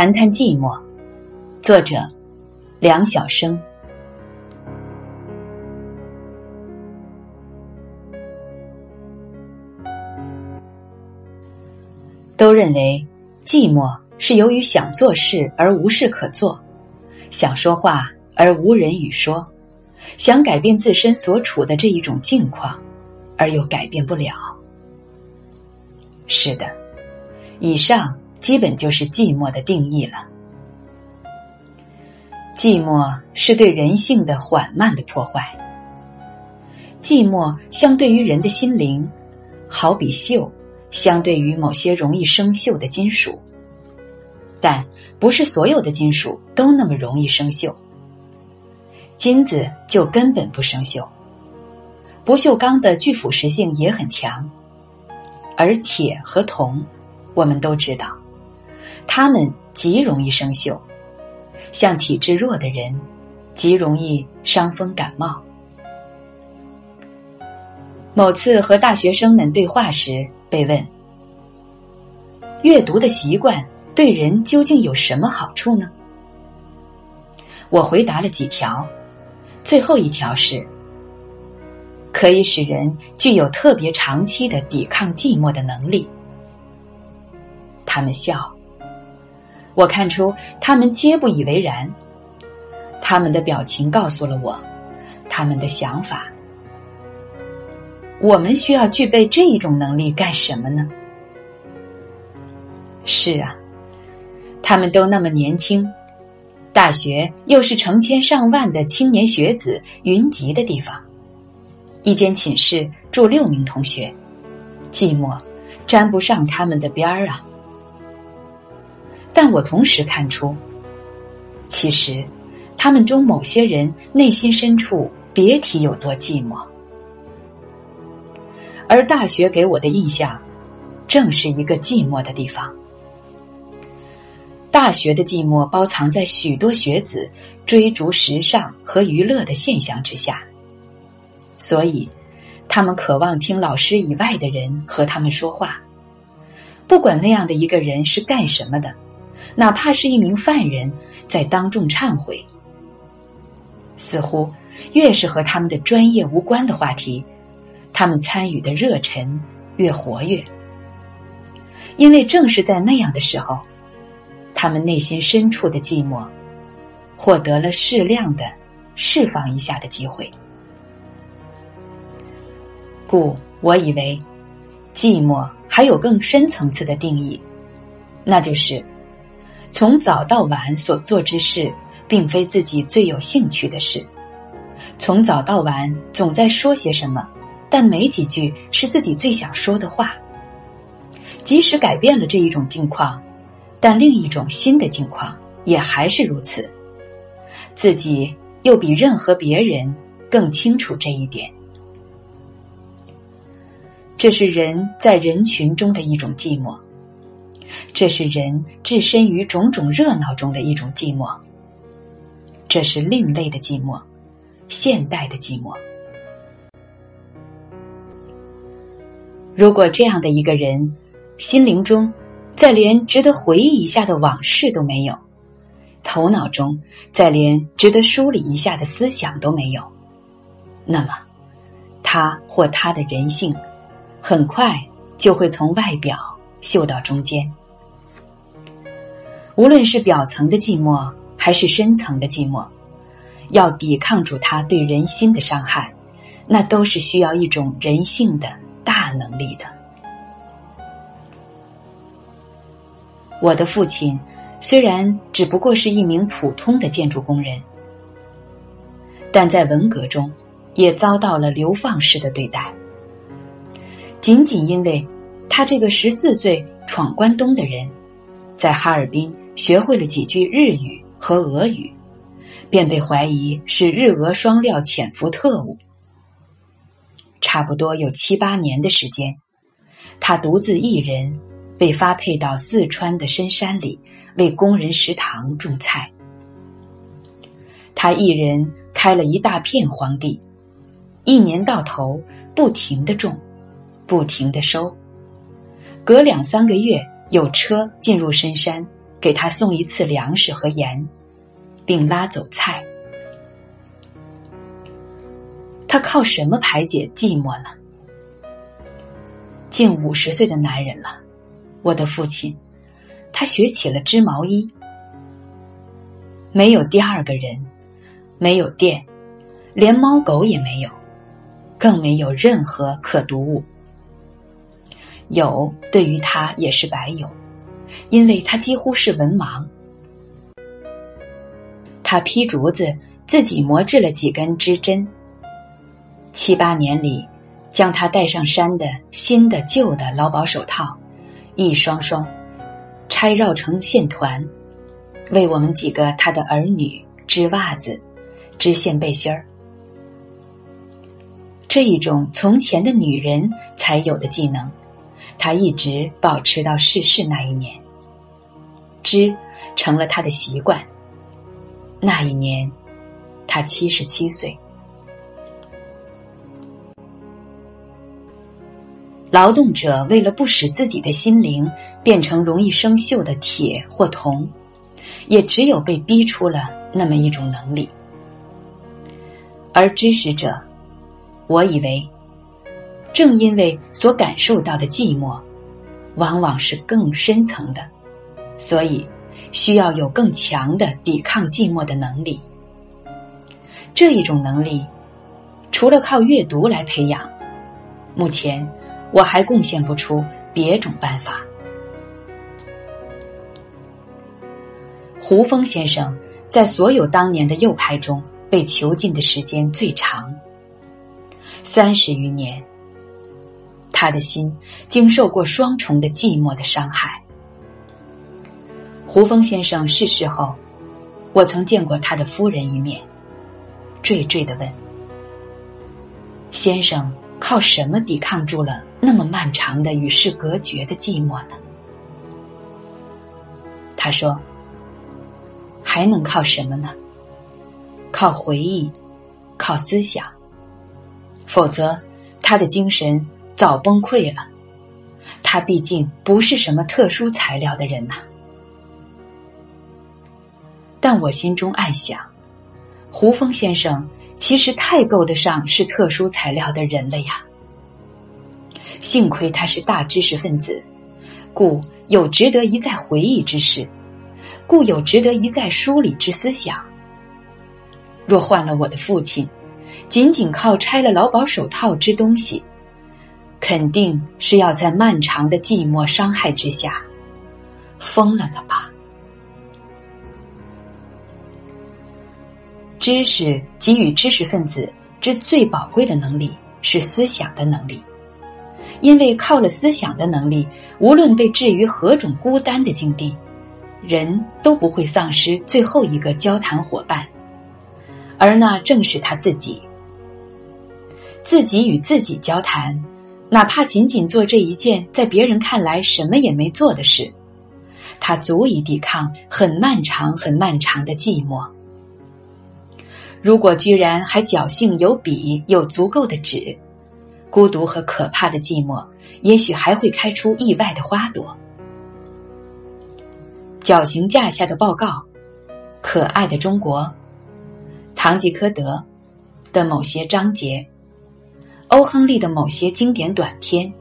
谈谈寂寞，作者梁晓声。都认为寂寞是由于想做事而无事可做，想说话而无人与说，想改变自身所处的这一种境况，而又改变不了。是的，以上。基本就是寂寞的定义了。寂寞是对人性的缓慢的破坏。寂寞相对于人的心灵，好比锈，相对于某些容易生锈的金属。但不是所有的金属都那么容易生锈。金子就根本不生锈。不锈钢的具腐蚀性也很强，而铁和铜，我们都知道。他们极容易生锈，像体质弱的人，极容易伤风感冒。某次和大学生们对话时，被问：“阅读的习惯对人究竟有什么好处呢？”我回答了几条，最后一条是：可以使人具有特别长期的抵抗寂寞的能力。他们笑。我看出他们皆不以为然，他们的表情告诉了我他们的想法。我们需要具备这一种能力干什么呢？是啊，他们都那么年轻，大学又是成千上万的青年学子云集的地方，一间寝室住六名同学，寂寞沾不上他们的边儿啊。但我同时看出，其实他们中某些人内心深处别提有多寂寞，而大学给我的印象，正是一个寂寞的地方。大学的寂寞包藏在许多学子追逐时尚和娱乐的现象之下，所以他们渴望听老师以外的人和他们说话，不管那样的一个人是干什么的。哪怕是一名犯人，在当众忏悔，似乎越是和他们的专业无关的话题，他们参与的热忱越活跃。因为正是在那样的时候，他们内心深处的寂寞，获得了适量的释放一下的机会。故我以为，寂寞还有更深层次的定义，那就是。从早到晚所做之事，并非自己最有兴趣的事；从早到晚总在说些什么，但没几句是自己最想说的话。即使改变了这一种境况，但另一种新的境况也还是如此。自己又比任何别人更清楚这一点。这是人在人群中的一种寂寞。这是人置身于种种热闹中的一种寂寞。这是另类的寂寞，现代的寂寞。如果这样的一个人，心灵中再连值得回忆一下的往事都没有，头脑中再连值得梳理一下的思想都没有，那么，他或他的人性，很快就会从外表嗅到中间。无论是表层的寂寞，还是深层的寂寞，要抵抗住它对人心的伤害，那都是需要一种人性的大能力的。我的父亲虽然只不过是一名普通的建筑工人，但在文革中也遭到了流放式的对待。仅仅因为他这个十四岁闯关东的人，在哈尔滨。学会了几句日语和俄语，便被怀疑是日俄双料潜伏特务。差不多有七八年的时间，他独自一人被发配到四川的深山里为工人食堂种菜。他一人开了一大片荒地，一年到头不停的种，不停的收，隔两三个月有车进入深山。给他送一次粮食和盐，并拉走菜。他靠什么排解寂寞呢？近五十岁的男人了，我的父亲，他学起了织毛衣。没有第二个人，没有电，连猫狗也没有，更没有任何可读物。有对于他也是白有，因为他几乎是文盲。他劈竹子，自己磨制了几根织针。七八年里，将他带上山的新的旧的劳保手套，一双双拆绕成线团，为我们几个他的儿女织袜子、织线背心儿。这一种从前的女人才有的技能，他一直保持到逝世那一年。织成了他的习惯。那一年，他七十七岁。劳动者为了不使自己的心灵变成容易生锈的铁或铜，也只有被逼出了那么一种能力。而知识者，我以为，正因为所感受到的寂寞，往往是更深层的，所以需要有更强的抵抗寂寞的能力。这一种能力，除了靠阅读来培养，目前。我还贡献不出别种办法。胡风先生在所有当年的右派中被囚禁的时间最长，三十余年。他的心经受过双重的寂寞的伤害。胡风先生逝世后，我曾见过他的夫人一面，惴惴的问：“先生靠什么抵抗住了？”那么漫长的与世隔绝的寂寞呢？他说：“还能靠什么呢？靠回忆，靠思想。否则，他的精神早崩溃了。他毕竟不是什么特殊材料的人呐。”但我心中暗想，胡风先生其实太够得上是特殊材料的人了呀。幸亏他是大知识分子，故有值得一再回忆之事，故有值得一再梳理之思想。若换了我的父亲，仅仅靠拆了劳保手套之东西，肯定是要在漫长的寂寞伤害之下疯了的吧？知识给予知识分子之最宝贵的能力是思想的能力。因为靠了思想的能力，无论被置于何种孤单的境地，人都不会丧失最后一个交谈伙伴，而那正是他自己。自己与自己交谈，哪怕仅仅做这一件在别人看来什么也没做的事，他足以抵抗很漫长、很漫长的寂寞。如果居然还侥幸有笔，有足够的纸。孤独和可怕的寂寞，也许还会开出意外的花朵。绞刑架下的报告，可爱的中国，堂吉诃德的某些章节，欧亨利的某些经典短篇，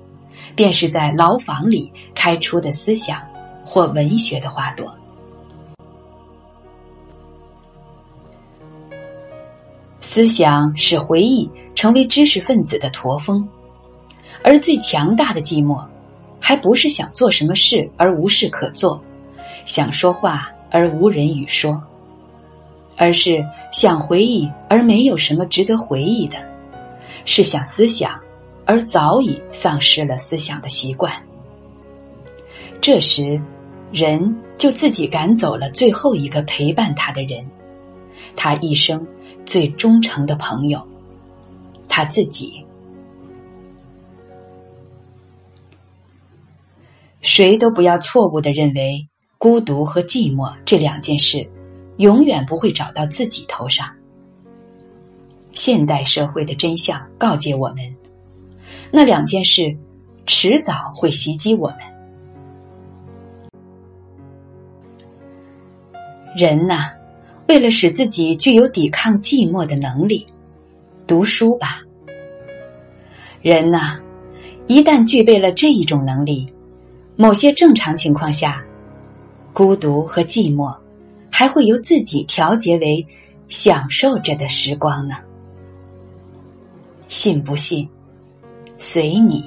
便是在牢房里开出的思想或文学的花朵。思想使回忆成为知识分子的驼峰，而最强大的寂寞，还不是想做什么事而无事可做，想说话而无人语说，而是想回忆而没有什么值得回忆的，是想思想而早已丧失了思想的习惯。这时，人就自己赶走了最后一个陪伴他的人，他一生。最忠诚的朋友，他自己。谁都不要错误的认为孤独和寂寞这两件事，永远不会找到自己头上。现代社会的真相告诫我们，那两件事迟早会袭击我们。人呐，为了使自己具有抵抗寂寞的能力，读书吧。人呐，一旦具备了这一种能力，某些正常情况下，孤独和寂寞还会由自己调节为享受着的时光呢。信不信，随你。